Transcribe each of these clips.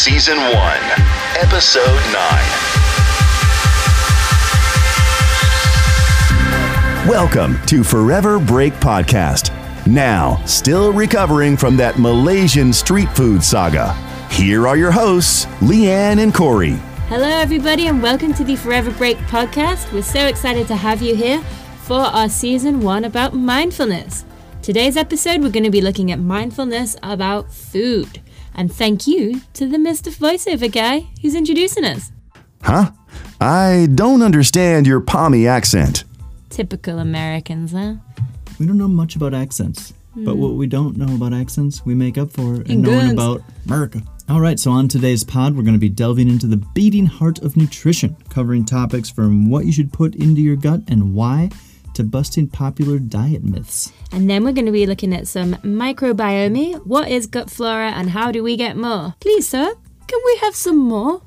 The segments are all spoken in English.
Season 1, Episode 9. Welcome to Forever Break Podcast. Now, still recovering from that Malaysian street food saga. Here are your hosts, Leanne and Corey. Hello, everybody, and welcome to the Forever Break podcast. We're so excited to have you here for our season one about mindfulness. Today's episode, we're going to be looking at mindfulness about food. And thank you to the Mr. Voiceover guy who's introducing us. Huh? I don't understand your palmy accent. Typical Americans, huh? We don't know much about accents, but what we don't know about accents, we make up for in In knowing about America. All right, so on today's pod, we're going to be delving into the beating heart of nutrition, covering topics from what you should put into your gut and why to busting popular diet myths. And then we're going to be looking at some microbiome. What is gut flora and how do we get more? Please, sir, can we have some more?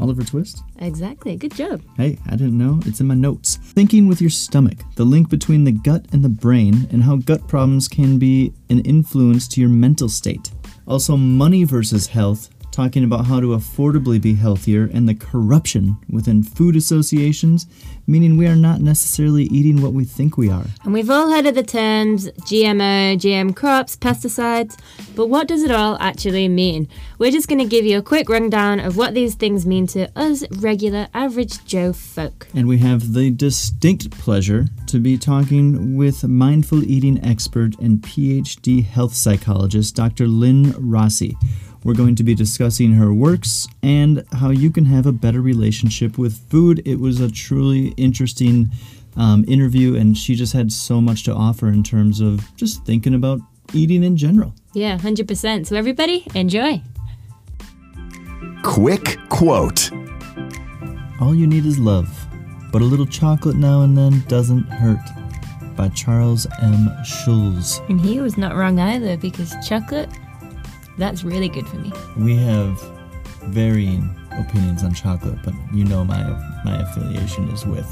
Oliver Twist? Exactly. Good job. Hey, I didn't know. It's in my notes. Thinking with your stomach, the link between the gut and the brain, and how gut problems can be an influence to your mental state. Also, money versus health, talking about how to affordably be healthier, and the corruption within food associations, meaning we are not necessarily eating what we think we are. And we've all heard of the terms GMO, GM crops, pesticides, but what does it all actually mean? We're just going to give you a quick rundown of what these things mean to us regular average Joe folk. And we have the distinct pleasure to be talking with mindful eating expert and PhD health psychologist, Dr. Lynn Rossi. We're going to be discussing her works and how you can have a better relationship with food. It was a truly interesting um, interview, and she just had so much to offer in terms of just thinking about eating in general. Yeah, 100%. So everybody, enjoy. Quick quote. All you need is love, but a little chocolate now and then doesn't hurt. By Charles M. Schulz. And he was not wrong either because chocolate, that's really good for me. We have varying opinions on chocolate, but you know my my affiliation is with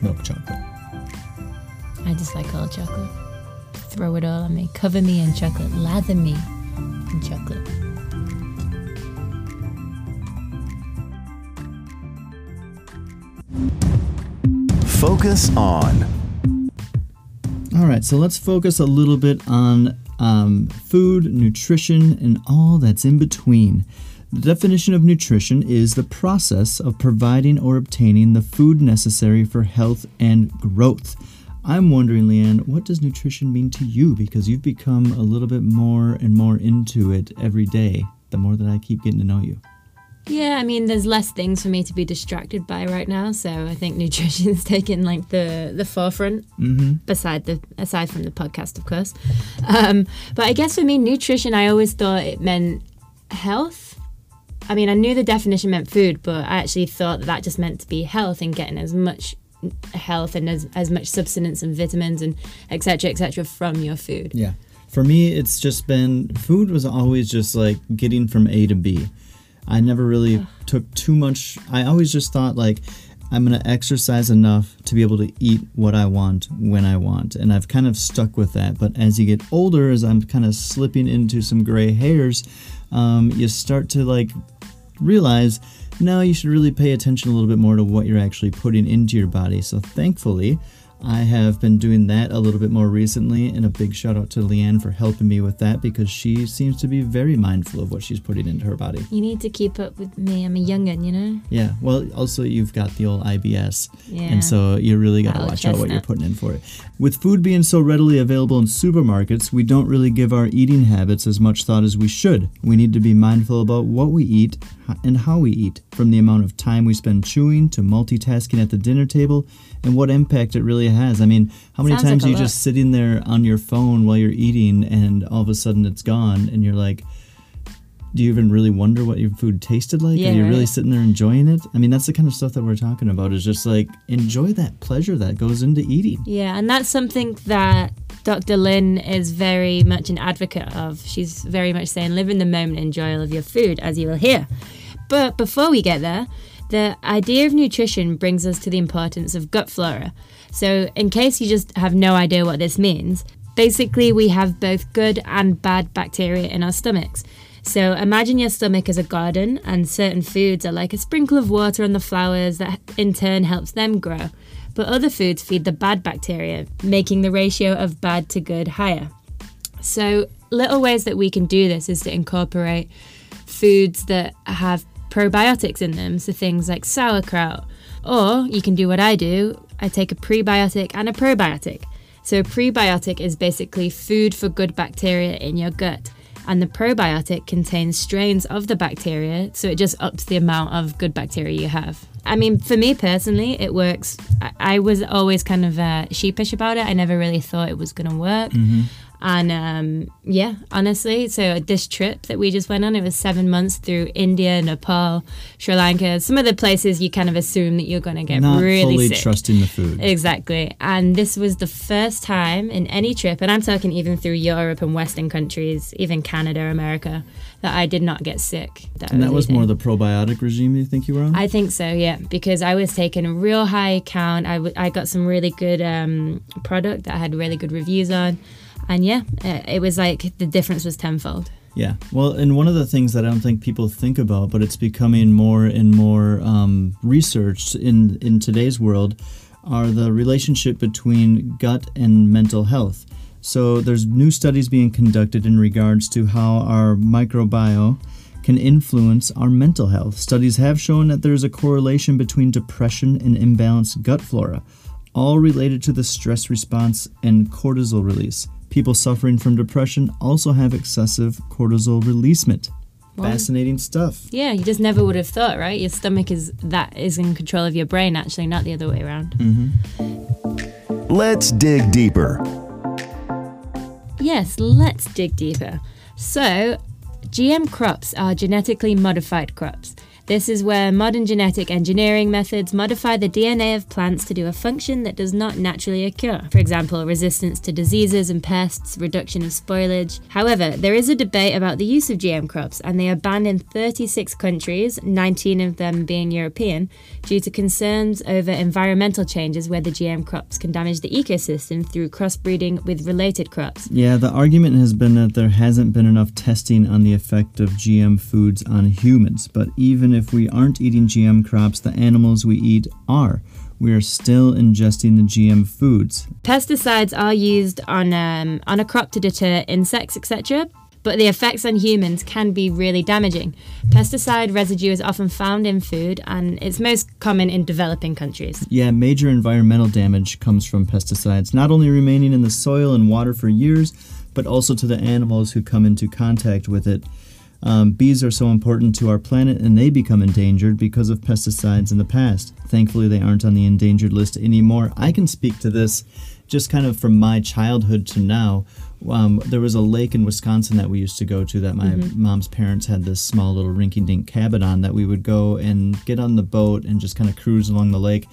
milk chocolate. I just like all chocolate. Throw it all on me. Cover me in chocolate. Lather me in chocolate. Focus on. All right, so let's focus a little bit on um, food, nutrition, and all that's in between. The definition of nutrition is the process of providing or obtaining the food necessary for health and growth. I'm wondering, Leanne, what does nutrition mean to you? Because you've become a little bit more and more into it every day, the more that I keep getting to know you. Yeah, I mean, there's less things for me to be distracted by right now, so I think nutrition's taken like the the forefront. Mm-hmm. Beside the aside from the podcast, of course. Um, but I guess for me, nutrition, I always thought it meant health. I mean, I knew the definition meant food, but I actually thought that, that just meant to be health and getting as much health and as, as much substance and vitamins and etc etc from your food. Yeah. For me, it's just been food was always just like getting from A to B. I never really took too much. I always just thought like I'm going to exercise enough to be able to eat what I want when I want. And I've kind of stuck with that. But as you get older, as I'm kind of slipping into some gray hairs, um, you start to like realize now you should really pay attention a little bit more to what you're actually putting into your body. So thankfully, I have been doing that a little bit more recently, and a big shout out to Leanne for helping me with that because she seems to be very mindful of what she's putting into her body. You need to keep up with me. I'm a youngin', you know. Yeah, well, also you've got the old IBS, Yeah. and so you really got to watch out what you're putting in for it. With food being so readily available in supermarkets, we don't really give our eating habits as much thought as we should. We need to be mindful about what we eat and how we eat, from the amount of time we spend chewing to multitasking at the dinner table, and what impact it really has. I mean, how many Sounds times a are you just sitting there on your phone while you're eating, and all of a sudden it's gone, and you're like. Do you even really wonder what your food tasted like? Yeah, Are you really sitting there enjoying it? I mean, that's the kind of stuff that we're talking about. Is just like enjoy that pleasure that goes into eating. Yeah, and that's something that Dr. Lynn is very much an advocate of. She's very much saying live in the moment, enjoy all of your food, as you will hear. But before we get there, the idea of nutrition brings us to the importance of gut flora. So, in case you just have no idea what this means, basically we have both good and bad bacteria in our stomachs. So imagine your stomach as a garden, and certain foods are like a sprinkle of water on the flowers that in turn helps them grow. But other foods feed the bad bacteria, making the ratio of bad to good higher. So, little ways that we can do this is to incorporate foods that have probiotics in them, so things like sauerkraut. Or you can do what I do I take a prebiotic and a probiotic. So, a prebiotic is basically food for good bacteria in your gut. And the probiotic contains strains of the bacteria, so it just ups the amount of good bacteria you have. I mean, for me personally, it works. I, I was always kind of uh, sheepish about it. I never really thought it was going to work. Mm-hmm. And um, yeah, honestly, so this trip that we just went on, it was seven months through India, Nepal, Sri Lanka, some of the places you kind of assume that you're going to get Not really fully sick. trusting the food. Exactly. And this was the first time in any trip, and I'm talking even through Europe and Western countries, even Canada, America, that I did not get sick. and that was eating. more the probiotic regime you think you were on? I think so, yeah, because I was taking a real high count. I, w- I got some really good um, product that I had really good reviews on. And yeah, uh, it was like the difference was tenfold. Yeah. Well, and one of the things that I don't think people think about, but it's becoming more and more um, researched in, in today's world, are the relationship between gut and mental health. So there's new studies being conducted in regards to how our microbiome can influence our mental health. Studies have shown that there's a correlation between depression and imbalanced gut flora, all related to the stress response and cortisol release. People suffering from depression also have excessive cortisol releasement. Wow. Fascinating stuff. Yeah, you just never would have thought, right? Your stomach is that is in control of your brain, actually, not the other way around. Mm-hmm. Let's dig deeper. Yes, let's dig deeper. So, GM crops are genetically modified crops. This is where modern genetic engineering methods modify the DNA of plants to do a function that does not naturally occur. For example, resistance to diseases and pests, reduction of spoilage. However, there is a debate about the use of GM crops, and they are banned in 36 countries, 19 of them being European, due to concerns over environmental changes where the GM crops can damage the ecosystem through crossbreeding with related crops. Yeah, the argument has been that there hasn't been enough testing on the effect of GM foods on humans, but even if we aren't eating GM crops, the animals we eat are. We are still ingesting the GM foods. Pesticides are used on um, on a crop to deter insects, etc. But the effects on humans can be really damaging. Pesticide residue is often found in food, and it's most common in developing countries. Yeah, major environmental damage comes from pesticides, not only remaining in the soil and water for years, but also to the animals who come into contact with it. Um, bees are so important to our planet and they become endangered because of pesticides in the past. Thankfully, they aren't on the endangered list anymore. I can speak to this just kind of from my childhood to now. Um, there was a lake in Wisconsin that we used to go to that my mom's parents had this small little rinky dink cabin on that we would go and get on the boat and just kind of cruise along the lake.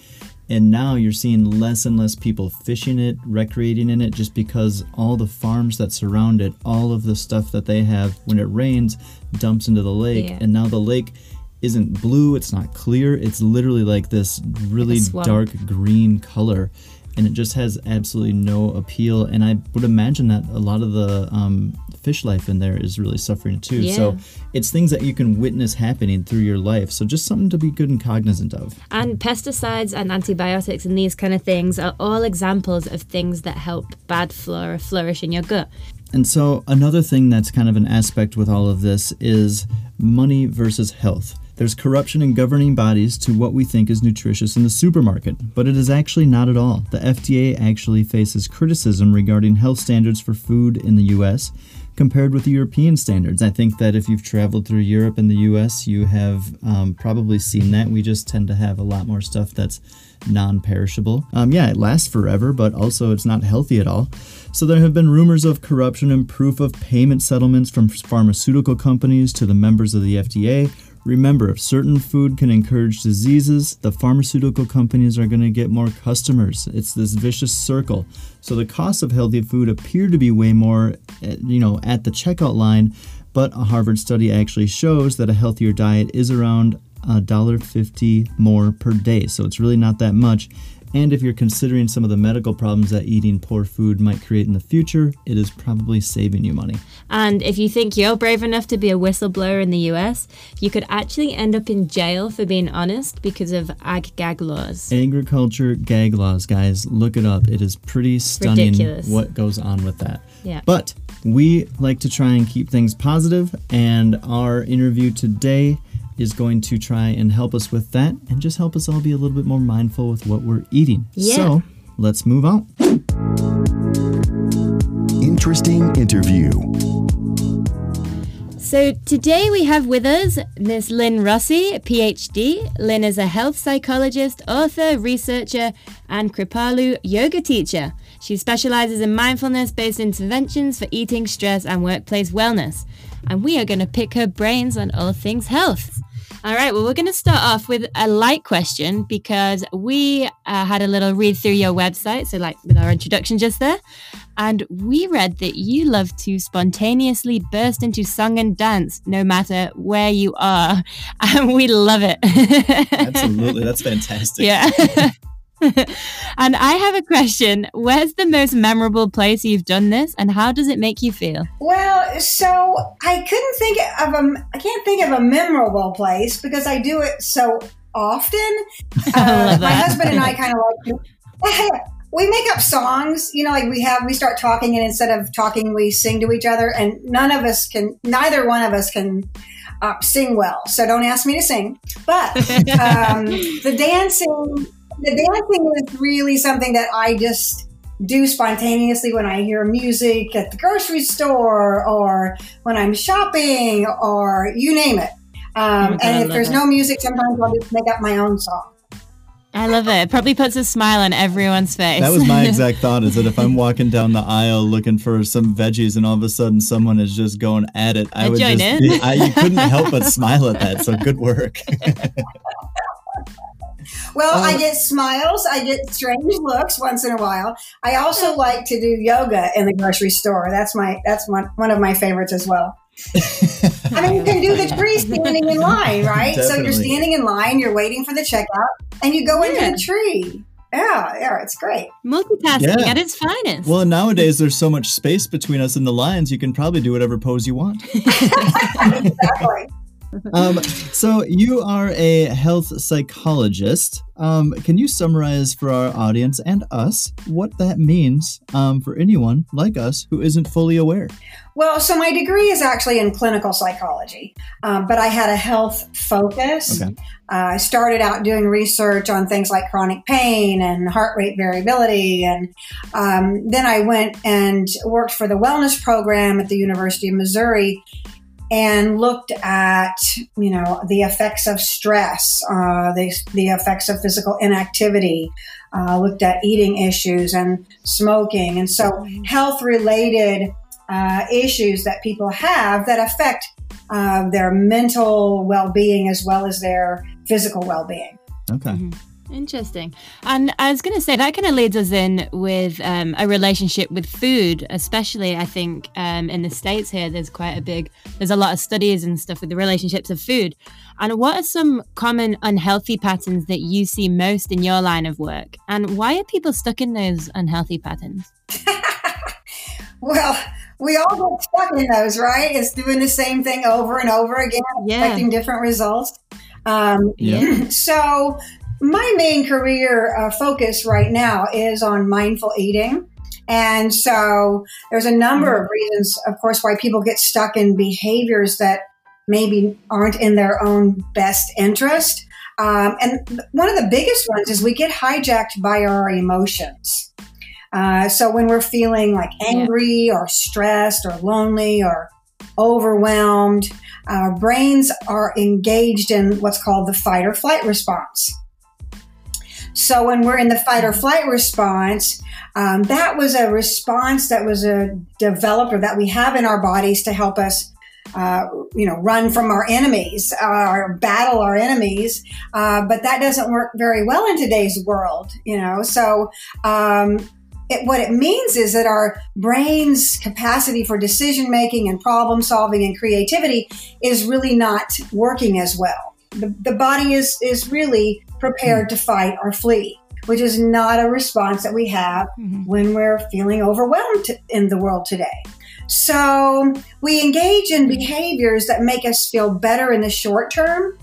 And now you're seeing less and less people fishing it, recreating in it, just because all the farms that surround it, all of the stuff that they have when it rains dumps into the lake. Yeah. And now the lake isn't blue, it's not clear, it's literally like this really dark green color. And it just has absolutely no appeal. And I would imagine that a lot of the um, fish life in there is really suffering too. So it's things that you can witness happening through your life. So just something to be good and cognizant of. And pesticides and antibiotics and these kind of things are all examples of things that help bad flora flourish in your gut. And so, another thing that's kind of an aspect with all of this is money versus health. There's corruption in governing bodies to what we think is nutritious in the supermarket, but it is actually not at all. The FDA actually faces criticism regarding health standards for food in the US compared with European standards. I think that if you've traveled through Europe and the US, you have um, probably seen that. We just tend to have a lot more stuff that's non perishable. Um, yeah, it lasts forever, but also it's not healthy at all. So there have been rumors of corruption and proof of payment settlements from pharmaceutical companies to the members of the FDA. Remember, if certain food can encourage diseases, the pharmaceutical companies are going to get more customers. It's this vicious circle. So the costs of healthy food appear to be way more, eh, you know, at the checkout line, but a Harvard study actually shows that a healthier diet is around $1.50 more per day. So it's really not that much. And if you're considering some of the medical problems that eating poor food might create in the future, it is probably saving you money. And if you think you're brave enough to be a whistleblower in the US, you could actually end up in jail for being honest because of ag gag laws. Agriculture gag laws, guys. Look it up. It is pretty stunning Ridiculous. what goes on with that. Yeah. But we like to try and keep things positive, and our interview today is going to try and help us with that and just help us all be a little bit more mindful with what we're eating. Yeah. So let's move on. Interesting interview. So today we have with us Miss Lynn Rossi, PhD. Lynn is a health psychologist, author, researcher, and Kripalu yoga teacher. She specializes in mindfulness based interventions for eating, stress, and workplace wellness. And we are going to pick her brains on all things health. All right, well, we're going to start off with a light question because we uh, had a little read through your website, so like with our introduction just there, and we read that you love to spontaneously burst into song and dance no matter where you are, and we love it. Absolutely. That's fantastic. yeah. and I have a question. Where's the most memorable place you've done this, and how does it make you feel? Well, so I couldn't think of a, I can't think of a memorable place because I do it so often. Uh, my husband and I kind of like we make up songs. You know, like we have we start talking, and instead of talking, we sing to each other, and none of us can, neither one of us can. Uh, sing well, so don't ask me to sing. But um, the dancing, the dancing is really something that I just do spontaneously when I hear music at the grocery store or when I'm shopping or you name it. Um, Oh God, and if there's it. no music, sometimes I'll just make up my own song. I love it. It probably puts a smile on everyone's face. That was my exact thought is that if I'm walking down the aisle looking for some veggies and all of a sudden someone is just going at it, I I would join just in. be, I, you couldn't help but smile at that. So good work. Well, I Oh. get smiles, I get strange looks once in a while. I also like to do yoga in the grocery store. That's my that's one one of my favorites as well. I mean, you can do the tree standing in line, right? So you're standing in line, you're waiting for the checkout, and you go into the tree. Yeah, yeah, it's great. Multitasking Yeah. at its finest. well, nowadays there's so much space between us and the lines, you can probably do whatever pose you want. Exactly. Um, so you are a health psychologist. Um, can you summarize for our audience and us what that means um, for anyone like us who isn't fully aware? Well, so my degree is actually in clinical psychology, um, but I had a health focus. Okay. Uh, I started out doing research on things like chronic pain and heart rate variability. And um, then I went and worked for the wellness program at the University of Missouri and looked at, you know, the effects of stress, uh, the, the effects of physical inactivity, uh, looked at eating issues and smoking. And so health related uh, issues that people have that affect uh, their mental well being as well as their physical well being. Okay. Interesting. And I was going to say that kind of leads us in with um, a relationship with food, especially I think um, in the States here, there's quite a big, there's a lot of studies and stuff with the relationships of food. And what are some common unhealthy patterns that you see most in your line of work? And why are people stuck in those unhealthy patterns? Well, we all get stuck in those, right? It's doing the same thing over and over again, Yeah. expecting different results. Um, Yeah. so, my main career uh, focus right now is on mindful eating. And so, there's a number of reasons, of course, why people get stuck in behaviors that maybe aren't in their own best interest. Um, and one of the biggest ones is we get hijacked by our emotions. Uh, so when we're feeling like angry or stressed or lonely or overwhelmed, our brains are engaged in what's called the fight or flight response. So when we're in the fight or flight response, um, that was a response that was a developed or that we have in our bodies to help us. Uh, you know, run from our enemies uh, or battle our enemies, uh, but that doesn't work very well in today's world. You know, so um, it, what it means is that our brain's capacity for decision making and problem solving and creativity is really not working as well. The, the body is is really prepared to fight or flee. which is not a response that we have mm-hmm. when we're feeling overwhelmed in the world today. So we engage in behaviors that make us feel better in the short term,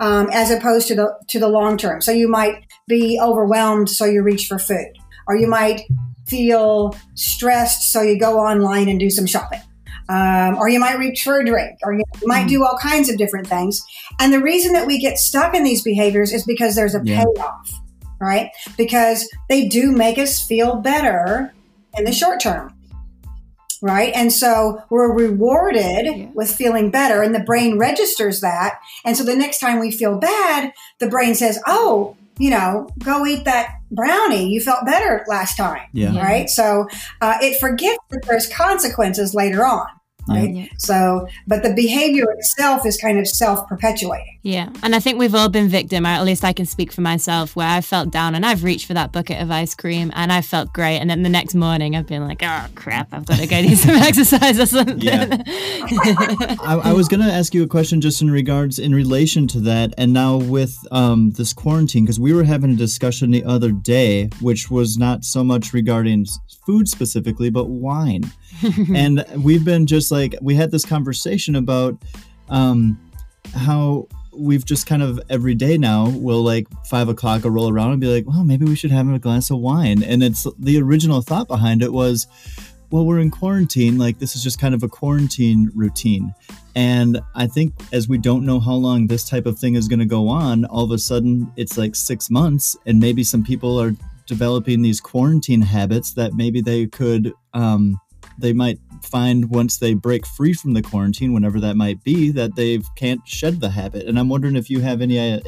um, as opposed to the to the long term. So you might be overwhelmed, so you reach for food, or you might feel stressed, so you go online and do some shopping. Um, or you might reach for a drink, or you might do all kinds of different things. And the reason that we get stuck in these behaviors is because there's a yeah. payoff, right? Because they do make us feel better in the short term right? And so we're rewarded yeah. with feeling better, and the brain registers that. And so the next time we feel bad, the brain says, Oh, you know, go eat that brownie. You felt better last time. Yeah. Right. So uh, it forgets that there's consequences later on right? Yeah. So, but the behavior itself is kind of self perpetuating. Yeah. And I think we've all been victim, or at least I can speak for myself, where I felt down and I've reached for that bucket of ice cream and I felt great. And then the next morning I've been like, oh crap, I've got to go do some exercise or something. Yeah. I, I, was going to ask you a question just in regards, in relation to that. And now with um, this quarantine, because we were having a discussion the other day, which was not so much regarding food specifically, but wine. and we've been just like, we had this conversation about um, how we've just kind of every day now will like five o'clock will roll around and be like, well, maybe we should have a glass of wine. And it's the original thought behind it was, well, we're in quarantine. Like, this is just kind of a quarantine routine. And I think as we don't know how long this type of thing is going to go on, all of a sudden it's like six months, and maybe some people are developing these quarantine habits that maybe they could um, they might find once they break free from the quarantine whenever that might be that they can't shed the habit and i'm wondering if you have any uh,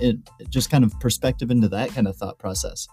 just kind of perspective into that kind of thought process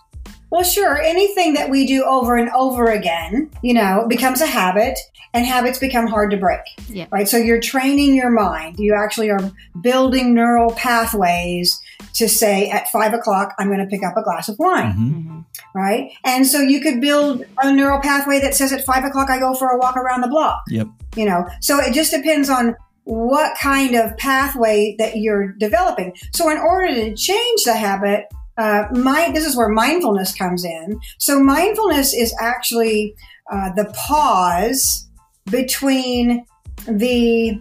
well, sure. Anything that we do over and over again, you know, becomes a habit and habits become hard to break. Yeah. Right. So you're training your mind. You actually are building neural pathways to say at five o'clock, I'm going to pick up a glass of wine. Mm-hmm. mm-hmm. Right. And so you could build a neural pathway that says at five o'clock, I go for a walk around the block. Yep. You know, so it just depends on what kind of pathway that you're developing. So in order to change the habit, uh, my, this is where mindfulness comes in. So mindfulness is actually uh, the pause between the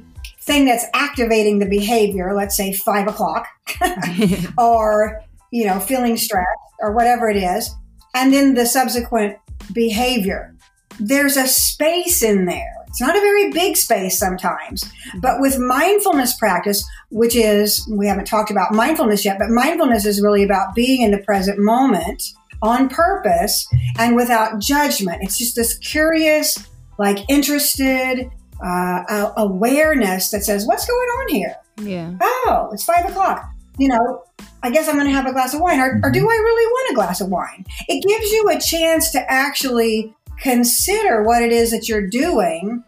thing that's activating the behavior, let's say five o'clock, or you know, feeling stressed or whatever it is, and then the subsequent behavior. There's a space in there. It's not a very big space sometimes, but with mindfulness practice, which is, we haven't talked about mindfulness yet, but mindfulness is really about being in the present moment on purpose and without judgment. It's just this curious, like interested uh, awareness that says, what's going on here? Yeah. Oh, it's five o'clock. You know, I guess I'm going to have a glass of wine. Or, or do I really want a glass of wine? It gives you a chance to actually consider what it is that you're doing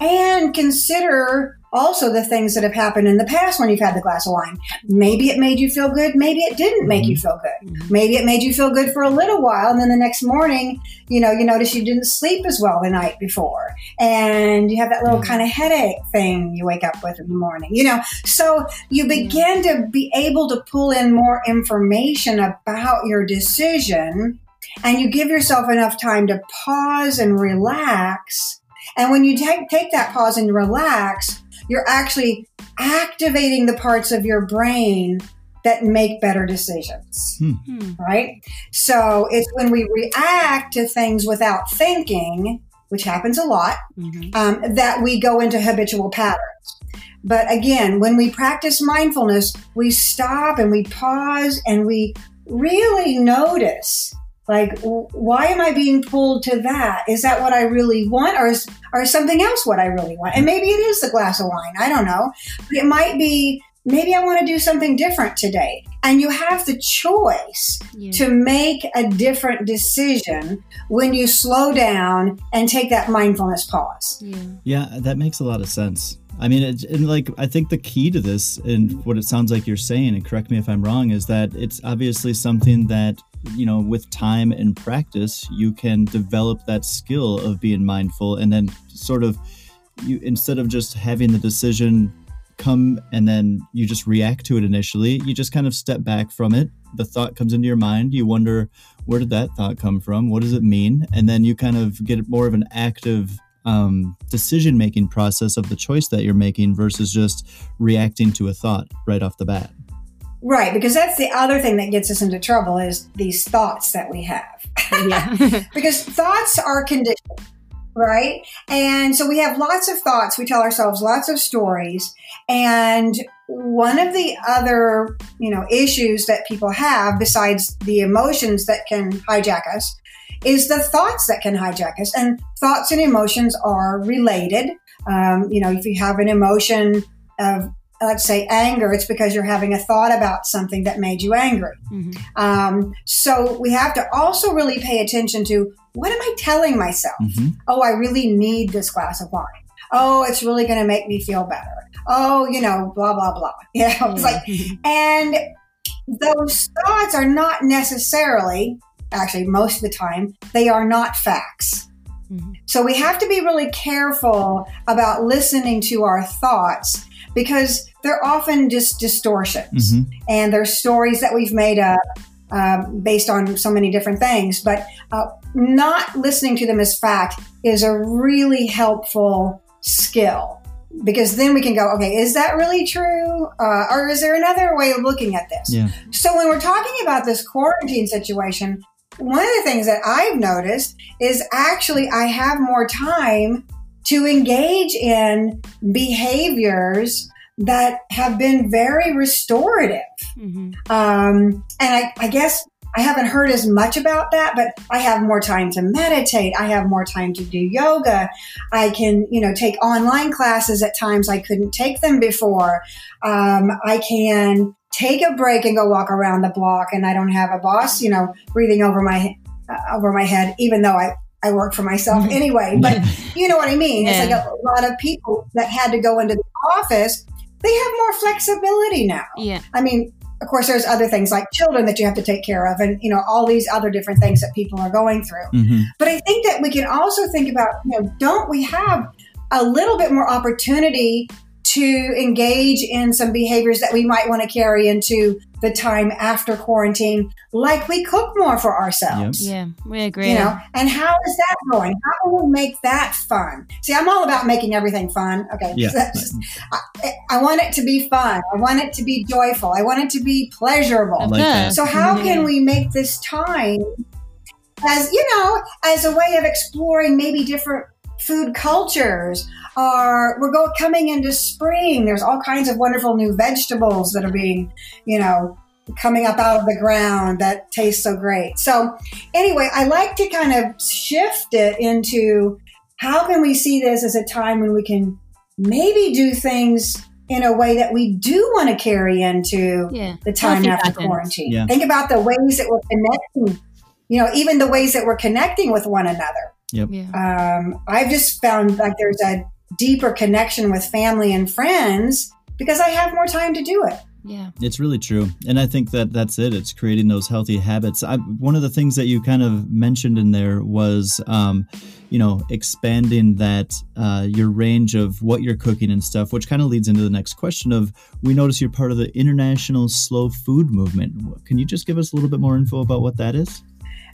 and consider also the things that have happened in the past when you've had the glass of wine. Maybe it made you feel good. Maybe it didn't make you mm-hmm. feel good. Mm-hmm. Maybe it made you feel good for a little while. And then the next morning, you know, you notice you didn't sleep as well the night before. And you have that little kind of headache thing you wake up with in the morning, you know. So you begin to be able to pull in more information about your decision and you give yourself enough time to pause and relax. And when you take, take that pause and relax, you're actually activating the parts of your brain that make better decisions. Hmm. Right? So it's when we react to things without thinking, which happens a lot, mm-hmm. um, that we go into habitual patterns. But again, when we practice mindfulness, we stop and we pause and we really notice like, why am I being pulled to that? Is that what I really want, or is or is something else what I really want? And maybe it is the glass of wine. I don't know, but it might be. Maybe I want to do something different today. And you have the choice yeah. to make a different decision when you slow down and take that mindfulness pause. Yeah, yeah that makes a lot of sense. I mean, it, and like I think the key to this, and what it sounds like you're saying, and correct me if I'm wrong, is that it's obviously something that you know with time and practice you can develop that skill of being mindful, and then sort of you instead of just having the decision come and then you just react to it initially, you just kind of step back from it, the thought comes into your mind, you wonder where did that thought come from? What does it mean? And then you kind of get more of an active um, decision making process of the choice that you're making versus just reacting to a thought right off the bat. Right, because that's the other thing that gets us into trouble is these thoughts that we have. Yeah. because thoughts are conditioned, right? And so we have lots of thoughts. We tell ourselves lots of stories. And one of the other, you know, issues that people have besides the emotions that can hijack us is the thoughts that can hijack us. And thoughts and emotions are related. Um, you know, if you have an emotion of let's say anger, it's because you're having a thought about something that made you angry. Mm-hmm. Um, so we have to also really pay attention to what am I telling myself? Mm-hmm. Oh, I really need this glass of wine. Oh, it's really going to make me feel better. Oh, you know, blah, blah, blah. You know, it's like, and those thoughts are not necessarily, actually, most of the time, they are not facts. Mm-hmm. So we have to be really careful about listening to our thoughts because they're often just distortions mm-hmm. and they're stories that we've made up um, based on so many different things. But uh, not listening to them as fact is a really helpful skill because then we can go, okay, is that really true? Uh, or is there another way of looking at this? Yeah. So when we're talking about this quarantine situation, one of the things that I've noticed is actually I have more time to engage in behaviors that have been very restorative. Mm-hmm. Um, and I, I guess I haven't heard as much about that, but I have more time to meditate. I have more time to do yoga. I can, you know, take online classes at times I couldn't take them before. Um, I can take a break and go walk around the block and I don't have a boss, you know, breathing over my, uh, over my head, even though I, I work for myself mm-hmm. anyway, but you know what I mean? Yeah. It's like a lot of people that had to go into the office, they have more flexibility now. Yeah. I mean, of course, there's other things like children that you have to take care of, and you know all these other different things that people are going through. Mm-hmm. But I think that we can also think about, you know, don't we have a little bit more opportunity to engage in some behaviors that we might want to carry into the time after quarantine, like we cook more for ourselves. Yep. Yeah, we agree. You know, and how is that going? How can we make that fun? See, I'm all about making everything fun. Okay, yeah. Just, I, I, want it to be fun. I want it to be joyful. I want it to be pleasurable. Like so, how can we make this time as you know, as a way of exploring maybe different food cultures are we're going coming into spring. There's all kinds of wonderful new vegetables that are being you know coming up out of the ground that taste so great. So anyway i like to kind of shift it into how can we see this as a time when we can maybe do things in a way that we do want to carry into yeah. the time after quarantine. Yeah. think about the ways that we're connecting you know even the ways that we're connecting with one another Yep. Yeah. Um, I've just found like there's a deeper connection with family and friends because I have more time to do it. Yeah. It's really true. And I think that that's it. It's creating those healthy habits. I, one of the things that you kind of mentioned in there was, um, you know, expanding that, uh, your range of what you're cooking and stuff, which kind of leads into the next question of we notice you're part of the international slow food movement. Can you just give us a little bit more info about what that is?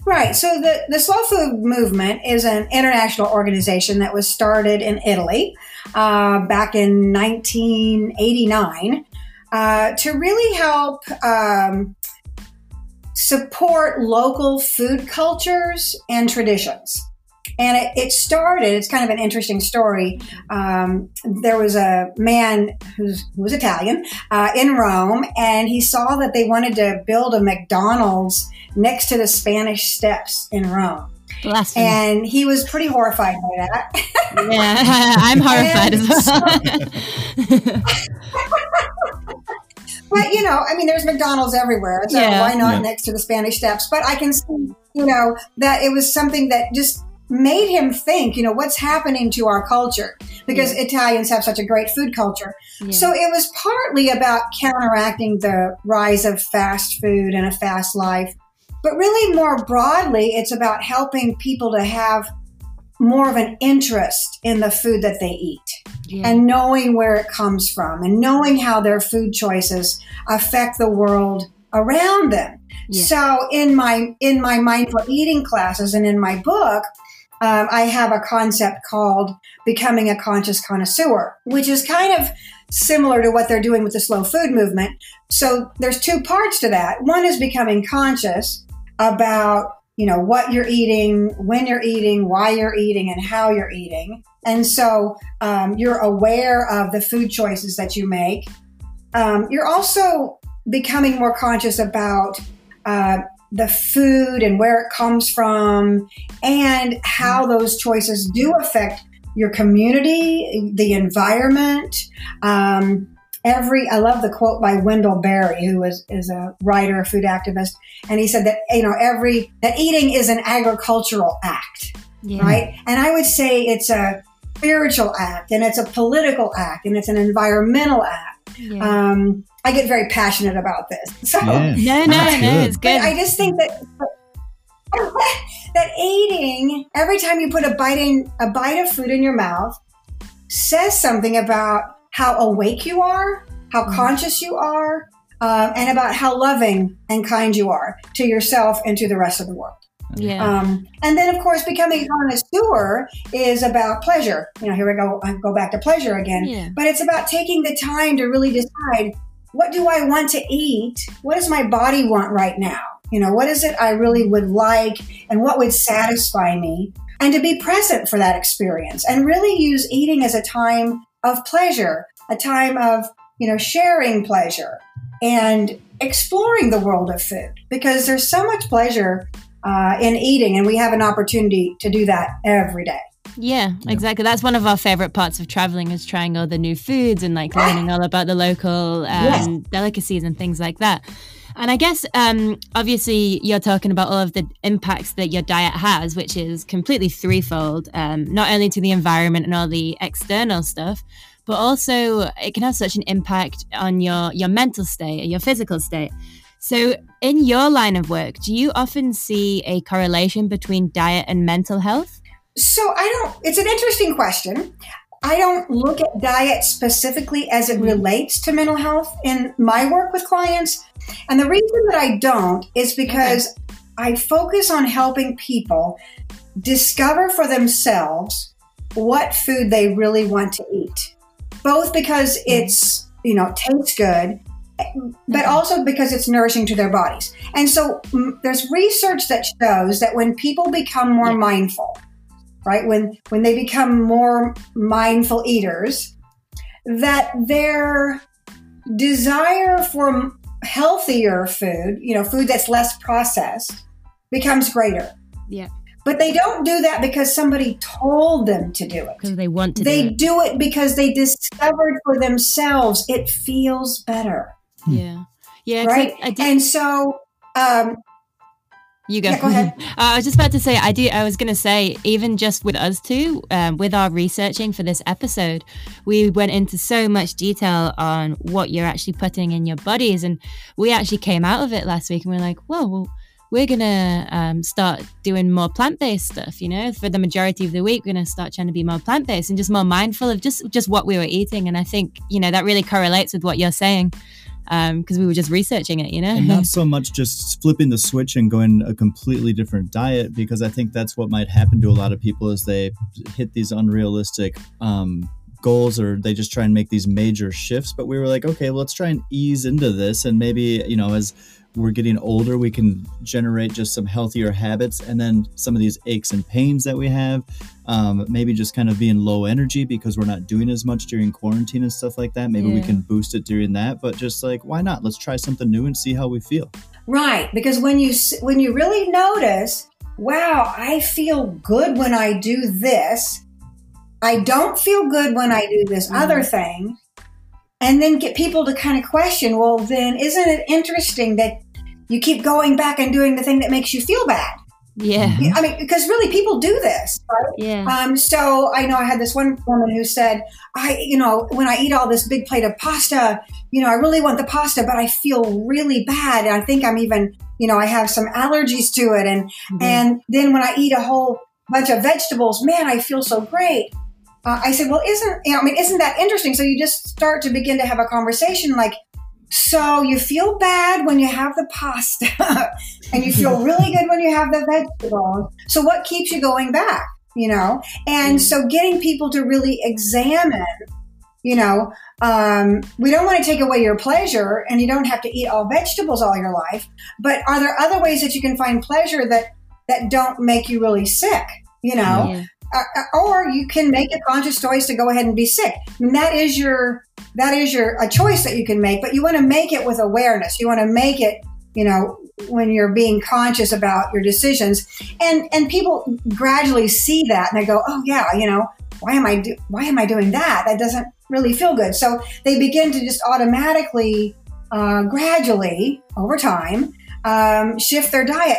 Right. So the, the slow food movement is an international organization that was started in Italy uh, back in 1989 uh, to really help um, support local food cultures and traditions. And it, it, started, it's kind of an interesting story. Um, there was a man who's, who was Italian uh, in Rome, and he saw that they wanted to build a McDonald's next to the Spanish Steps in Rome. Blasphemy. And he was pretty horrified by that. yeah, I'm horrified as well. but you know, I mean, there's McDonald's everywhere, so yeah. why not yeah. next to the Spanish Steps? But I can see, you know, that it was something that just made him think, you know, what's happening to our culture because yeah. Italians have such a great food culture. Yeah. So it was partly about counteracting the rise of fast food and a fast life. But really, more broadly, it's about helping people to have more of an interest in the food that they eat yeah. and knowing where it comes from and knowing how their food choices affect the world around them. Yeah. So in my in my mindful eating classes and in my book, um, I have a concept called becoming a conscious connoisseur, which is kind of similar to what they're doing with the slow food movement. So there's two parts to that. One is becoming conscious about you know what you're eating, when you're eating, why you're eating, and how you're eating. And so um, you're aware of the food choices that you make. Um, you're also becoming more conscious about uh, the food and where it comes from and how those choices do affect your community, the environment. Um, every, I love the quote by Wendell Berry, who is, is a writer, a food activist. And he said that, you know, every, that eating is an agricultural act, yeah. right? And I would say it's a spiritual act and it's a political act and it's an environmental act. Yeah. Um, I get very passionate about this. So, yeah. no, no, no, it's good. I just think that that eating every time you put a bite in a bite of food in your mouth says something about how awake you are, how mm. conscious you are, um, and about how loving and kind you are to yourself and to the rest of the world. Yeah. Um, and then, of course, becoming a connoisseur is about pleasure. You know, here we go. I go back to pleasure again. Yeah. But it's about taking the time to really decide what do I want to eat? What does my body want right now? You know, what is it I really would like and what would satisfy me? And to be present for that experience and really use eating as a time of pleasure, a time of, you know, sharing pleasure and exploring the world of food because there's so much pleasure uh, in eating and we have an opportunity to do that every day. Yeah, exactly. That's one of our favorite parts of traveling is trying all the new foods and like learning all about the local um, yes. delicacies and things like that. And I guess, um, obviously, you're talking about all of the impacts that your diet has, which is completely threefold, um, not only to the environment and all the external stuff, but also it can have such an impact on your, your mental state, or your physical state. So, in your line of work, do you often see a correlation between diet and mental health? So I don't, it's an interesting question. I don't look at diet specifically as it relates to mental health in my work with clients. And the reason that I don't is because okay. I focus on helping people discover for themselves what food they really want to eat, both because mm-hmm. it's, you know, tastes good, but also because it's nourishing to their bodies. And so mm, there's research that shows that when people become more yeah. mindful, right? When when they become more mindful eaters, that their desire for healthier food, you know, food that's less processed, becomes greater. Yeah. But they don't do that because somebody told them to do it. Because they want to. They do it. do it because they discovered for themselves it feels better. Yeah. Yeah. Right. I, I and so um, you go. Yeah, go ahead. uh, I was just about to say, I do. I was going to say, even just with us two, um, with our researching for this episode, we went into so much detail on what you're actually putting in your bodies, and we actually came out of it last week, and we are like, whoa, well, we're gonna um, start doing more plant-based stuff. You know, for the majority of the week, we're gonna start trying to be more plant-based and just more mindful of just just what we were eating. And I think you know that really correlates with what you're saying because um, we were just researching it, you know? And not so much just flipping the switch and going a completely different diet, because I think that's what might happen to a lot of people as they hit these unrealistic um, goals or they just try and make these major shifts. But we were like, okay, let's try and ease into this. And maybe, you know, as we're getting older, we can generate just some healthier habits. And then some of these aches and pains that we have, um, maybe just kind of being low energy because we're not doing as much during quarantine and stuff like that. Maybe yeah. we can boost it during that. But just like, why not? Let's try something new and see how we feel. Right, because when you when you really notice, wow, I feel good when I do this. I don't feel good when I do this mm-hmm. other thing and then get people to kind of question, well, then isn't it interesting that you keep going back and doing the thing that makes you feel bad? Yeah. I mean, because really people do this. Right? Yeah. Um, so I know I had this one woman who said, I, you know, when I eat all this big plate of pasta, you know, I really want the pasta, but I feel really bad. And I think I'm even, you know, I have some allergies to it. And, mm-hmm. and then when I eat a whole bunch of vegetables, man, I feel so great uh, I said, well, isn't, you know, I mean, isn't that interesting? So you just start to begin to have a conversation like, So you feel bad when you have the pasta and you feel really good when you have the vegetables. So what keeps you going back? You know? And so getting people to really examine, you know, um, we don't want to take away your pleasure and you don't have to eat all vegetables all your life, but are there other ways that you can find pleasure that, that don't make you really sick? You know, yeah. Uh, uh, or you can make a conscious choice to go ahead and be sick. And that is your that is your a choice that you can make, but you want to make it with awareness. You want to make it, you know, when you're being conscious about your decisions, and and people gradually see that and they go, oh yeah, you know, why am I do, why am I doing that? That doesn't really feel good. So they begin to just automatically, uh, gradually over time, um, shift their diet.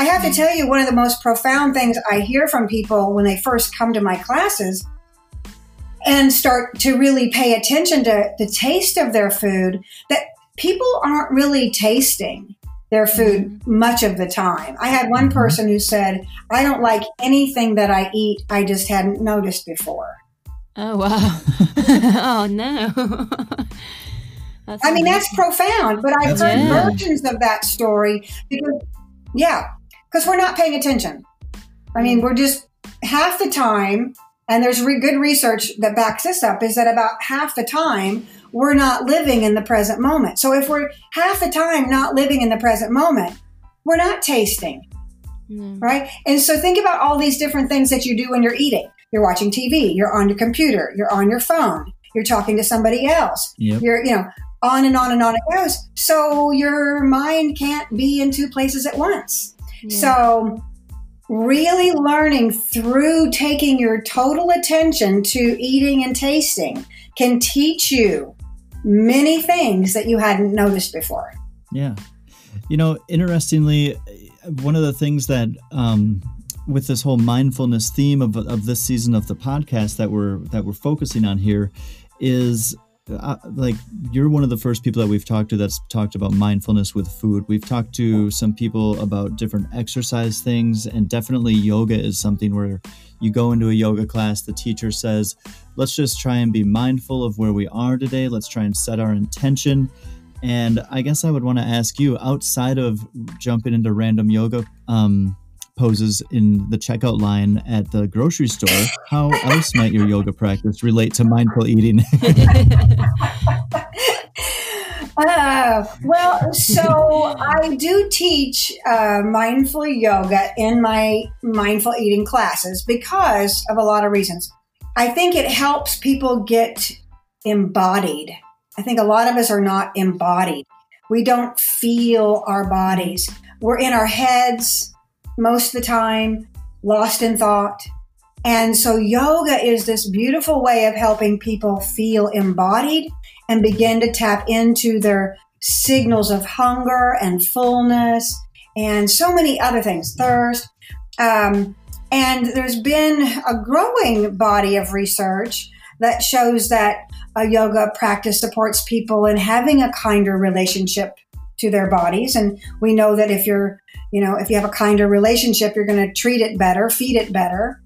I have to tell you, one of the most profound things I hear from people when they first come to my classes and start to really pay attention to the taste of their food that people aren't really tasting their food mm-hmm. much of the time. I had one mm-hmm. person who said, I don't like anything that I eat I just hadn't noticed before. Oh, wow. oh, no. I mean, that's profound, but I've heard yeah. versions of that story because, yeah, because we're not paying attention. I mean, we're just half the time, and there's re- good research that backs this up, is that about half the time we're not living in the present moment. So if we're half the time not living in the present moment, we're not tasting. Mm. Right. And so think about all these different things that you do when you're eating. You're watching TV, you're on your computer, you're on your phone, you're talking to somebody else. Yep. You're, you know, on and on and on it goes. So your mind can't be in two places at once. So, really learning through taking your total attention to eating and tasting can teach you many things that you hadn't noticed before. Yeah. You know, interestingly, one of the things that um, with this whole mindfulness theme of, of this season of the podcast that we're that we're focusing on here is uh, like you're one of the first people that we've talked to that's talked about mindfulness with food. We've talked to some people about different exercise things, and definitely yoga is something where you go into a yoga class, the teacher says, let's just try and be mindful of where we are today. Let's try and set our intention. And I guess I would want to ask you outside of jumping into random yoga um, poses in the checkout line at the grocery store, how else might your yoga practice relate to mindful eating? uh, well, so I do teach uh, mindful yoga in my mindful eating classes because of a lot of reasons. I think it helps people get embodied. I think a lot of us are not embodied. We don't feel our bodies. We're in our heads most of the time, lost in thought. And so yoga is this beautiful way of helping people feel embodied and begin to tap into their signals of hunger and fullness and so many other things, thirst. Um, and there's been a growing body of research that shows that a yoga practice supports people in having a kinder relationship to their bodies. And we know that if you're you know, if you have a kinder relationship, you're going to treat it better, feed it better.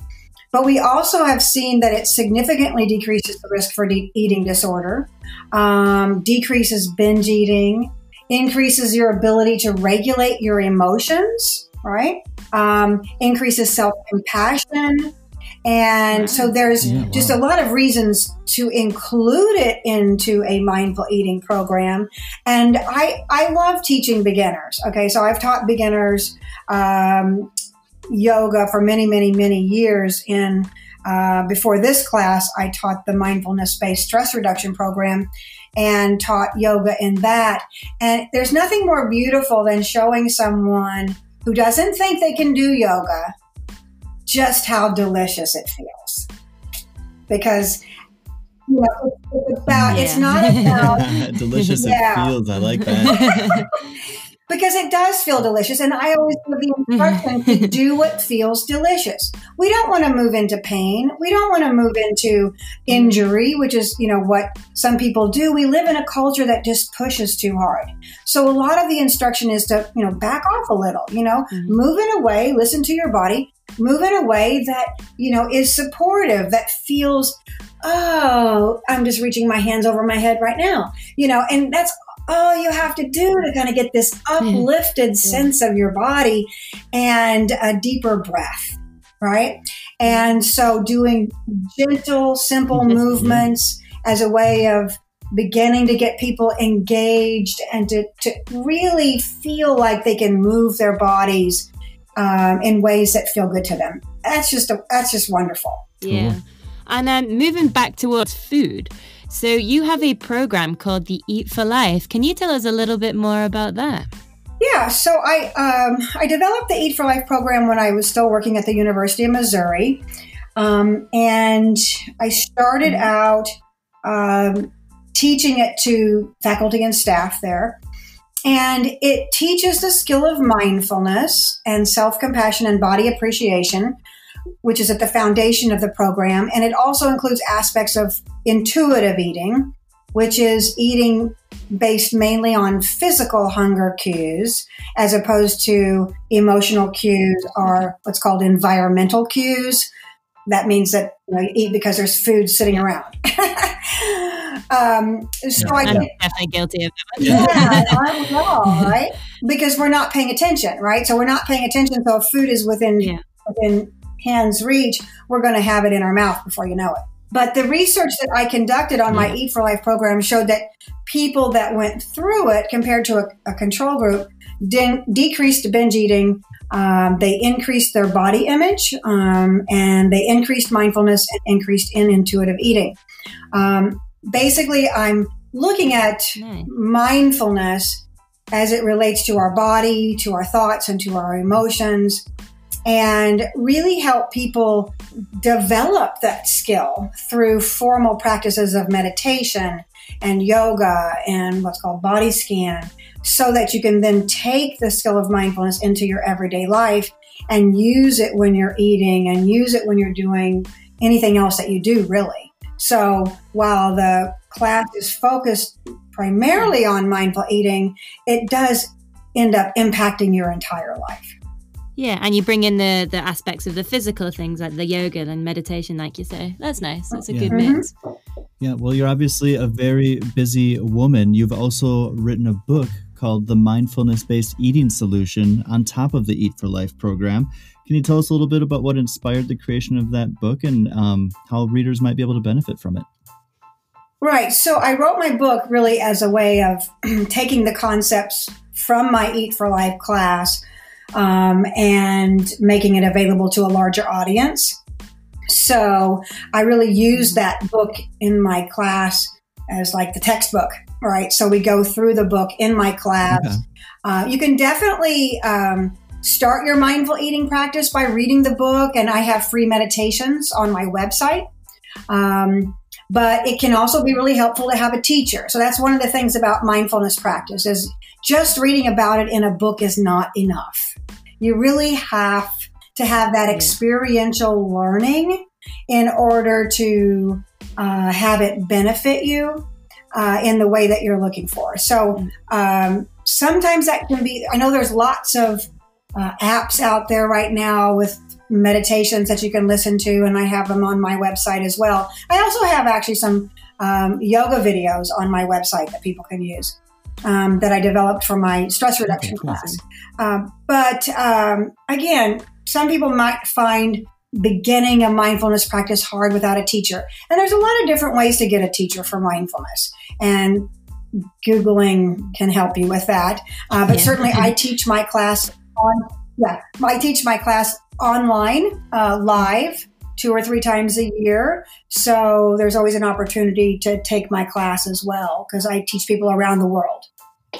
But we also have seen that it significantly decreases the risk for de- eating disorder, um, decreases binge eating, increases your ability to regulate your emotions, right? Um, increases self compassion, and so there's yeah, just a lot of reasons to include it into a mindful eating program. And I, I love teaching beginners. Okay. So I've taught beginners, um, yoga for many, many, many years in, uh, before this class, I taught the mindfulness based stress reduction program and taught yoga in that. And there's nothing more beautiful than showing someone who doesn't think they can do yoga just how delicious it feels. Because you know, it's, about yeah. it's not about delicious yeah. it feels. I like that. because it does feel delicious. And I always give the instruction to do what feels delicious. We don't want to move into pain. We don't want to move into injury, which is, you know, what some people do. We live in a culture that just pushes too hard. So a lot of the instruction is to, you know, back off a little, you know, mm-hmm. move in a way, listen to your body, move in a way that, you know, is supportive, that feels, oh, I'm just reaching my hands over my head right now, you know, and that's all you have to do to kind of get this uplifted yeah. sense of your body and a deeper breath, right? And so doing gentle, simple movements as a way of beginning to get people engaged and to, to really feel like they can move their bodies um, in ways that feel good to them. That's just a, that's just wonderful. Yeah. And then moving back towards food. So you have a program called the Eat for Life. Can you tell us a little bit more about that? Yeah, so I um, I developed the Eat for Life program when I was still working at the University of Missouri, um, and I started mm-hmm. out um, teaching it to faculty and staff there. And it teaches the skill of mindfulness and self compassion and body appreciation, which is at the foundation of the program. And it also includes aspects of intuitive eating, which is eating based mainly on physical hunger cues as opposed to emotional cues or what's called environmental cues. That means that you, know, you eat because there's food sitting around. Um, so I am definitely guilty of that. Yeah, we all, right? Because we're not paying attention, right? So we're not paying attention. So if food is within yeah. within hands reach, we're going to have it in our mouth before you know it. But the research that I conducted on my Eat for Life program showed that people that went through it compared to a, a control group de- decreased binge eating. Um, they increased their body image um, and they increased mindfulness and increased in intuitive eating. Um, basically, I'm looking at nice. mindfulness as it relates to our body, to our thoughts, and to our emotions, and really help people develop that skill through formal practices of meditation and yoga and what's called body scan so that you can then take the skill of mindfulness into your everyday life and use it when you're eating and use it when you're doing anything else that you do really so while the class is focused primarily on mindful eating, it does end up impacting your entire life. Yeah, and you bring in the the aspects of the physical things like the yoga and meditation, like you say. That's nice. That's a yeah. good mm-hmm. mix. Yeah, well, you're obviously a very busy woman. You've also written a book called The Mindfulness Based Eating Solution on top of the Eat for Life program. Can you tell us a little bit about what inspired the creation of that book and um, how readers might be able to benefit from it? Right. So I wrote my book really as a way of taking the concepts from my Eat for Life class um, and making it available to a larger audience. So I really use that book in my class as like the textbook. Right. So we go through the book in my class. Okay. Uh, you can definitely um, start your mindful eating practice by reading the book, and I have free meditations on my website. Um, but it can also be really helpful to have a teacher. So that's one of the things about mindfulness practice is just reading about it in a book is not enough. You really have to have that experiential learning in order to uh, have it benefit you uh, in the way that you're looking for. So um, sometimes that can be. I know there's lots of uh, apps out there right now with meditations that you can listen to, and I have them on my website as well. I also have actually some um, yoga videos on my website that people can use um, that I developed for my stress reduction class. Um, but um, again, some people might find beginning a mindfulness practice hard without a teacher. And there's a lot of different ways to get a teacher for mindfulness. And Googling can help you with that. Uh, but yeah. certainly, I teach my class on, yeah, I teach my class online, uh, live, two or three times a year. So there's always an opportunity to take my class as well because I teach people around the world.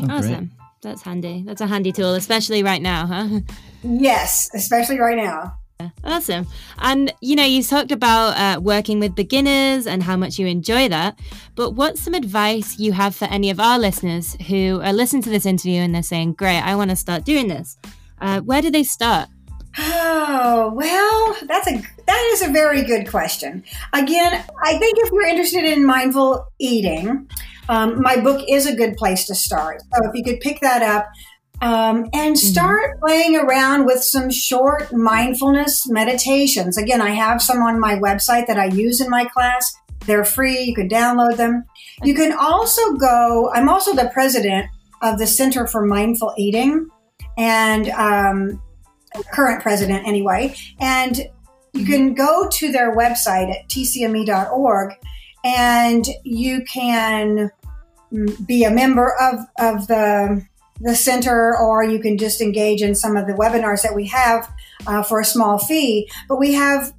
Oh, awesome. That's handy. That's a handy tool, especially right now, huh? Yes, especially right now. Awesome. And you know, you talked about uh, working with beginners and how much you enjoy that. But what's some advice you have for any of our listeners who are listening to this interview and they're saying, Great, I want to start doing this? Uh, where do they start? Oh, well, that's a that is a very good question. Again, I think if you're interested in mindful eating, um, my book is a good place to start. So if you could pick that up, um, and mm-hmm. start mm-hmm. playing around with some short mindfulness meditations. Again, I have some on my website that I use in my class. They're free, you can download them. You can also go, I'm also the president of the Center for Mindful Eating and um, current president anyway. And you can go to their website at tcme.org and you can mm, be a member of, of the, the center or you can just engage in some of the webinars that we have uh, for a small fee. But we have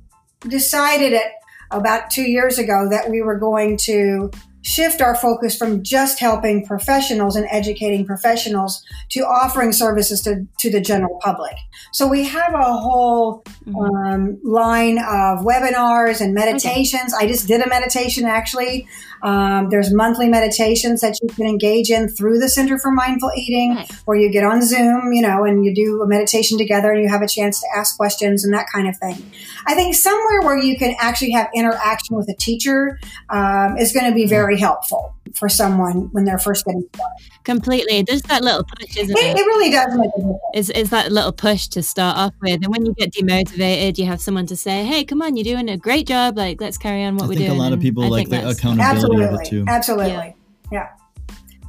decided it about two years ago that we were going to shift our focus from just helping professionals and educating professionals to offering services to, to the general public. So we have a whole mm-hmm. um, line of webinars and meditations. Okay. I just did a meditation actually. Um, there's monthly meditations that you can engage in through the Center for Mindful Eating, nice. where you get on Zoom, you know, and you do a meditation together and you have a chance to ask questions and that kind of thing. I think somewhere where you can actually have interaction with a teacher um, is going to be mm-hmm. very helpful for someone when they're first getting started. Completely. There's that little push, isn't it? It, it really does make a difference. It's, it's that little push to start off with. And when you get demotivated, you have someone to say, hey, come on, you're doing a great job. Like, let's carry on what I we're doing. a lot of people like the accountability absolutely, of it too. Absolutely. Yeah. yeah.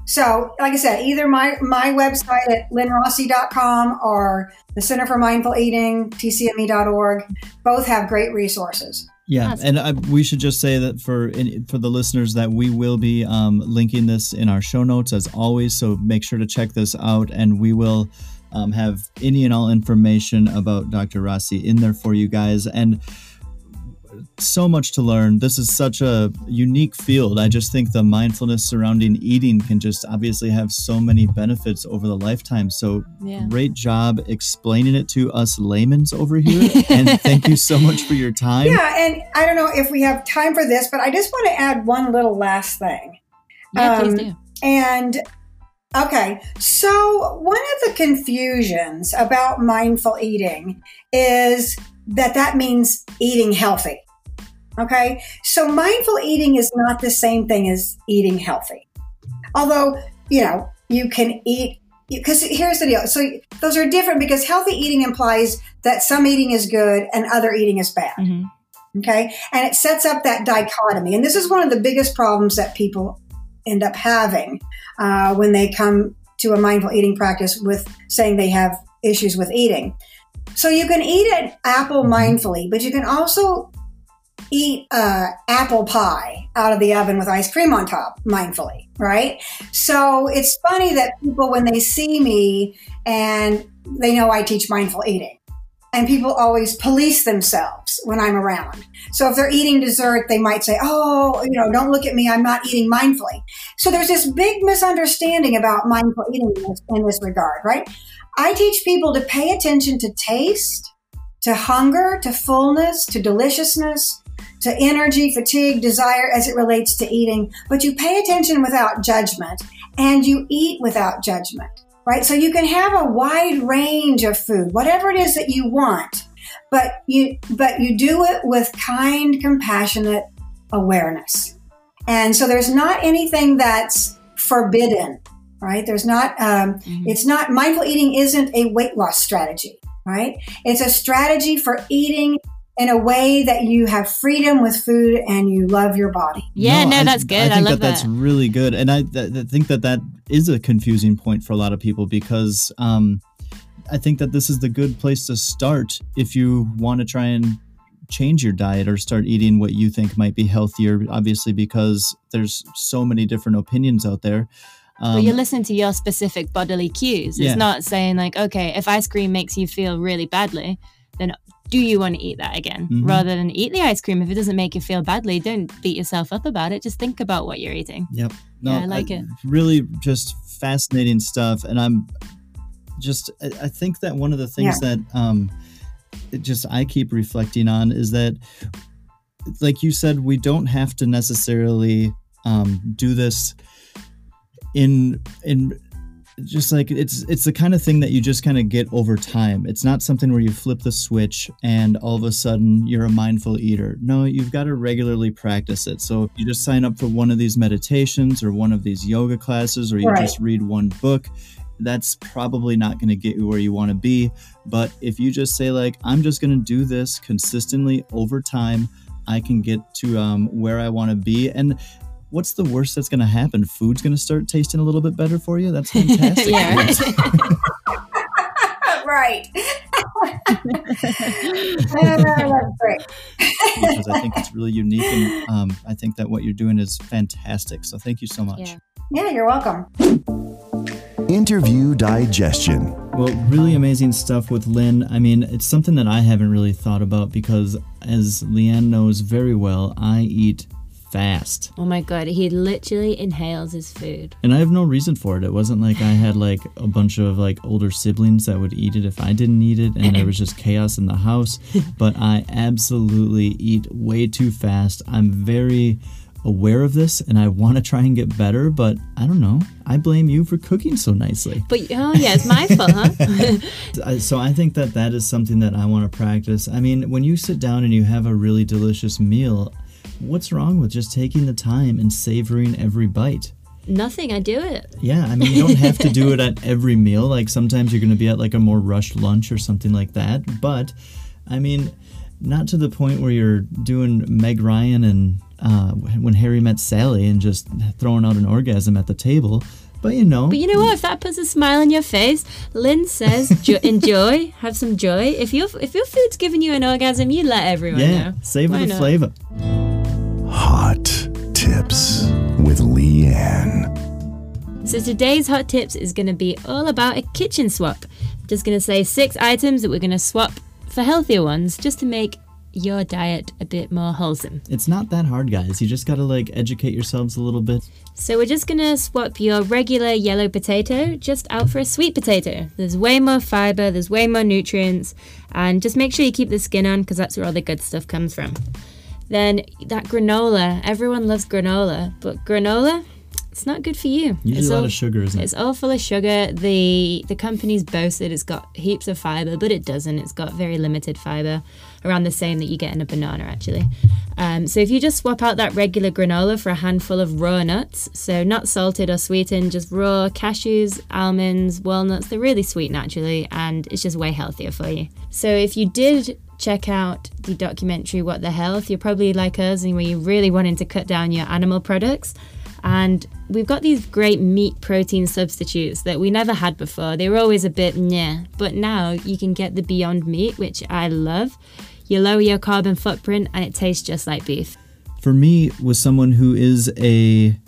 So, like I said, either my, my website at lynnrossi.com or the Center for Mindful Eating, tcme.org, both have great resources. Yeah, awesome. and I, we should just say that for for the listeners that we will be um, linking this in our show notes as always. So make sure to check this out, and we will um, have any and all information about Dr. Rossi in there for you guys. And so much to learn. This is such a unique field. I just think the mindfulness surrounding eating can just obviously have so many benefits over the lifetime. So yeah. great job explaining it to us laymen's over here. and thank you so much for your time. Yeah, and I don't know if we have time for this, but I just want to add one little last thing. Yeah, um, please do. And Okay, so one of the confusions about mindful eating is that that means eating healthy. Okay. So mindful eating is not the same thing as eating healthy. Although, you know, you can eat because here's the deal. So those are different because healthy eating implies that some eating is good and other eating is bad. Mm-hmm. Okay. And it sets up that dichotomy. And this is one of the biggest problems that people end up having uh, when they come to a mindful eating practice with saying they have issues with eating. So you can eat an apple mindfully, but you can also eat uh, apple pie out of the oven with ice cream on top mindfully, right? So it's funny that people, when they see me and they know I teach mindful eating, and people always police themselves when I'm around. So if they're eating dessert, they might say, Oh, you know, don't look at me. I'm not eating mindfully. So there's this big misunderstanding about mindful eating in this, in this regard, right? I teach people to pay attention to taste, to hunger, to fullness, to deliciousness, to energy, fatigue, desire as it relates to eating, but you pay attention without judgment and you eat without judgment, right? So you can have a wide range of food, whatever it is that you want, but you, but you do it with kind, compassionate awareness. And so there's not anything that's forbidden, right? There's not, um, mm-hmm. it's not, mindful eating isn't a weight loss strategy, right? It's a strategy for eating in a way that you have freedom with food and you love your body. Yeah, no, no that's good. I think I that, that, that's really good, and I, th- I, think that that is a confusing point for a lot of people because um, I think that this is the good place to start if you want to try and change your diet or start eating what you think might be healthier. Obviously, because there's so many different opinions out there. Um, but you're listening to your specific bodily cues. It's yeah. not saying like, okay, if ice cream makes you feel really badly, then do you want to eat that again? Mm-hmm. rather than eat the ice cream if it doesn't make you feel badly don't beat yourself up about it. Just think about what you're eating. Yep. No, yeah, i like I, it. really just fascinating stuff and i'm just i think that one of the things yeah. that um it just i keep reflecting on is that like you said we don't have to necessarily um do this in in just like it's it's the kind of thing that you just kind of get over time. It's not something where you flip the switch and all of a sudden you're a mindful eater. No, you've got to regularly practice it. So if you just sign up for one of these meditations or one of these yoga classes or you right. just read one book, that's probably not going to get you where you want to be. But if you just say like I'm just going to do this consistently over time, I can get to um, where I want to be and what's the worst that's going to happen? Food's going to start tasting a little bit better for you. That's fantastic. yeah, right. right. That's great. because I think it's really unique, and um, I think that what you're doing is fantastic. So thank you so much. Yeah. Yeah, you're welcome. Interview digestion. Well, really amazing stuff with Lynn. I mean, it's something that I haven't really thought about because, as Leanne knows very well, I eat fast. Oh my god, he literally inhales his food. And I have no reason for it. It wasn't like I had like a bunch of like older siblings that would eat it if I didn't eat it and there was just chaos in the house. But I absolutely eat way too fast. I'm very aware of this and I want to try and get better, but I don't know. I blame you for cooking so nicely. But oh yeah, it's my fault, huh? So I think that that is something that I want to practice. I mean, when you sit down and you have a really delicious meal, what's wrong with just taking the time and savoring every bite? Nothing. I do it. Yeah, I mean, you don't have to do it at every meal. Like sometimes you're going to be at like a more rushed lunch or something like that. But I mean, not to the point where you're doing Meg Ryan and uh, when Harry met Sally and just throwing out an orgasm at the table. But you know, But you know what? If that puts a smile on your face, Lynn says, jo- "Enjoy, have some joy." If your if your food's giving you an orgasm, you let everyone yeah, know. savor Why the not? flavor. Hot tips with Leanne. So today's hot tips is going to be all about a kitchen swap. Just going to say six items that we're going to swap for healthier ones, just to make your diet a bit more wholesome. It's not that hard, guys. You just got to like educate yourselves a little bit. So we're just gonna swap your regular yellow potato just out for a sweet potato. There's way more fiber, there's way more nutrients, and just make sure you keep the skin on because that's where all the good stuff comes from. Then that granola, everyone loves granola, but granola, it's not good for you. Usually it's a lot all, of sugar, isn't it? It's all full of sugar. The the company's boasted it's got heaps of fiber, but it doesn't. It's got very limited fiber, around the same that you get in a banana actually. Um, so if you just swap out that regular granola for a handful of raw nuts, so not salted or sweetened, just raw cashews, almonds, walnuts, they're really sweet naturally, and it's just way healthier for you. So if you did check out the documentary What the Health, you're probably like us and where you're really wanting to cut down your animal products. And we've got these great meat protein substitutes that we never had before. They were always a bit nah, but now you can get the Beyond Meat, which I love. You lower your carbon footprint and it tastes just like beef. For me, was someone who is a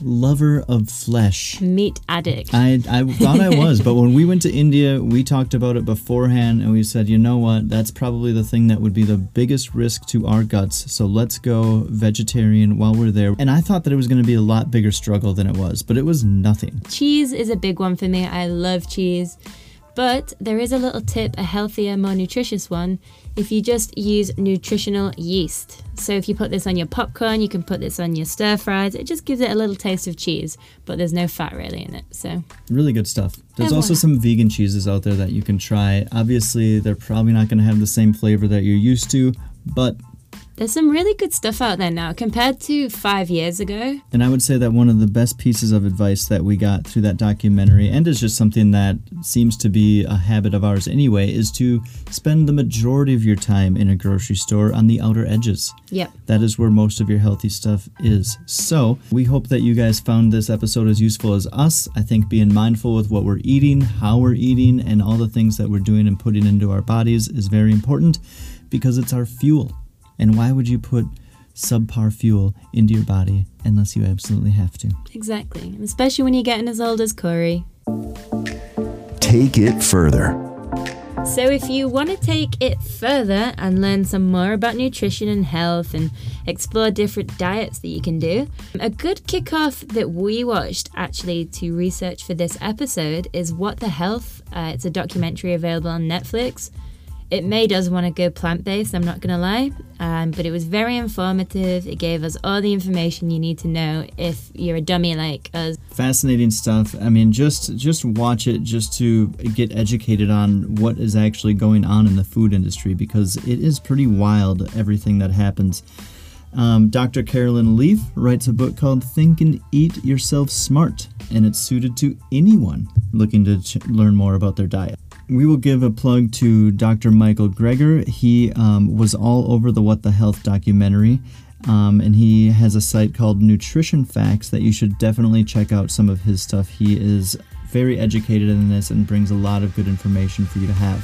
lover of flesh. Meat addict. I, I thought I was, but when we went to India, we talked about it beforehand and we said, you know what, that's probably the thing that would be the biggest risk to our guts. So let's go vegetarian while we're there. And I thought that it was going to be a lot bigger struggle than it was, but it was nothing. Cheese is a big one for me. I love cheese. But there is a little tip, a healthier, more nutritious one, if you just use nutritional yeast. So if you put this on your popcorn, you can put this on your stir fries. It just gives it a little taste of cheese, but there's no fat really in it. So Really good stuff. There's Yeah, also some vegan cheeses out there that you can try. Obviously, they're probably not going to have the same flavor that you're used to, but there's some really good stuff out there now compared to five years ago. And I would say that one of the best pieces of advice that we got through that documentary, and is just something that seems to be a habit of ours anyway, is to spend the majority of your time in a grocery store on the outer edges. Yep. That is where most of your healthy stuff is. So, we hope that you guys found this episode as useful as us. I think being mindful with what we're eating, how we're eating, and all the things that we're doing and putting into our bodies is very important because it's our fuel. And why would you put subpar fuel into your body unless you absolutely have to? Exactly. And especially when you're getting as old as Corey. Take it further. So, if you want to take it further and learn some more about nutrition and health and explore different diets that you can do, a good kickoff that we watched actually to research for this episode is What the Health. Uh, it's a documentary available on Netflix. It made us want to go plant based, I'm not going to lie, um, but it was very informative. It gave us all the information you need to know if you're a dummy like us. fascinating stuff. I mean, just just watch it just to get educated on what is actually going on in the food industry because it is pretty wild everything that happens. Um, Dr. Caroline Leaf writes a book called Think and Eat Yourself Smart, and it's suited to anyone looking to ch- learn more about their diet. We will give a plug to Dr. Michael Greger. He um, was all over the What the Health documentary. Um, and he has a site called Nutrition Facts that you should definitely check out some of his stuff. He is very educated in this and brings a lot of good information for you to have.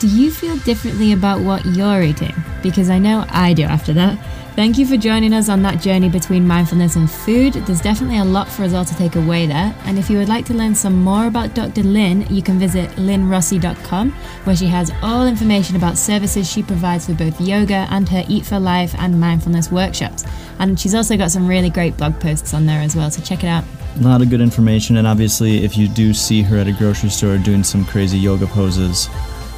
Do you feel differently about what you're eating? Because I know I do after that. Thank you for joining us on that journey between mindfulness and food. There's definitely a lot for us all to take away there. And if you would like to learn some more about Dr. Lynn, you can visit lynnrossi.com, where she has all information about services she provides for both yoga and her Eat for Life and mindfulness workshops. And she's also got some really great blog posts on there as well, so check it out. A lot of good information, and obviously, if you do see her at a grocery store doing some crazy yoga poses,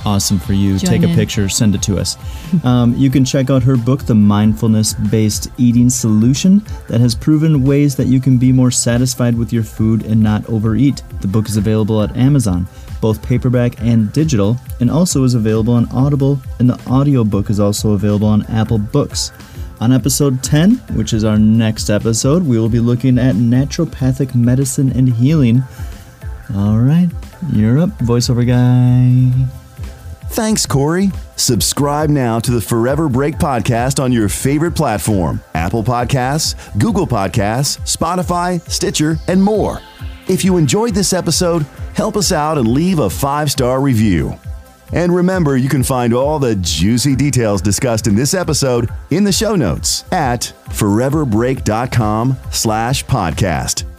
awesome for you. Join Take a picture, send it to us. um, you can check out her book, The Mindfulness Based Eating Solution, that has proven ways that you can be more satisfied with your food and not overeat. The book is available at Amazon, both paperback and digital, and also is available on Audible, and the audiobook is also available on Apple Books. On episode 10, which is our next episode, we will be looking at naturopathic medicine and healing. All right, you're up, voiceover guy. Thanks, Corey. Subscribe now to the Forever Break podcast on your favorite platform Apple Podcasts, Google Podcasts, Spotify, Stitcher, and more. If you enjoyed this episode, help us out and leave a five star review. And remember, you can find all the juicy details discussed in this episode in the show notes at foreverbreak.com slash podcast.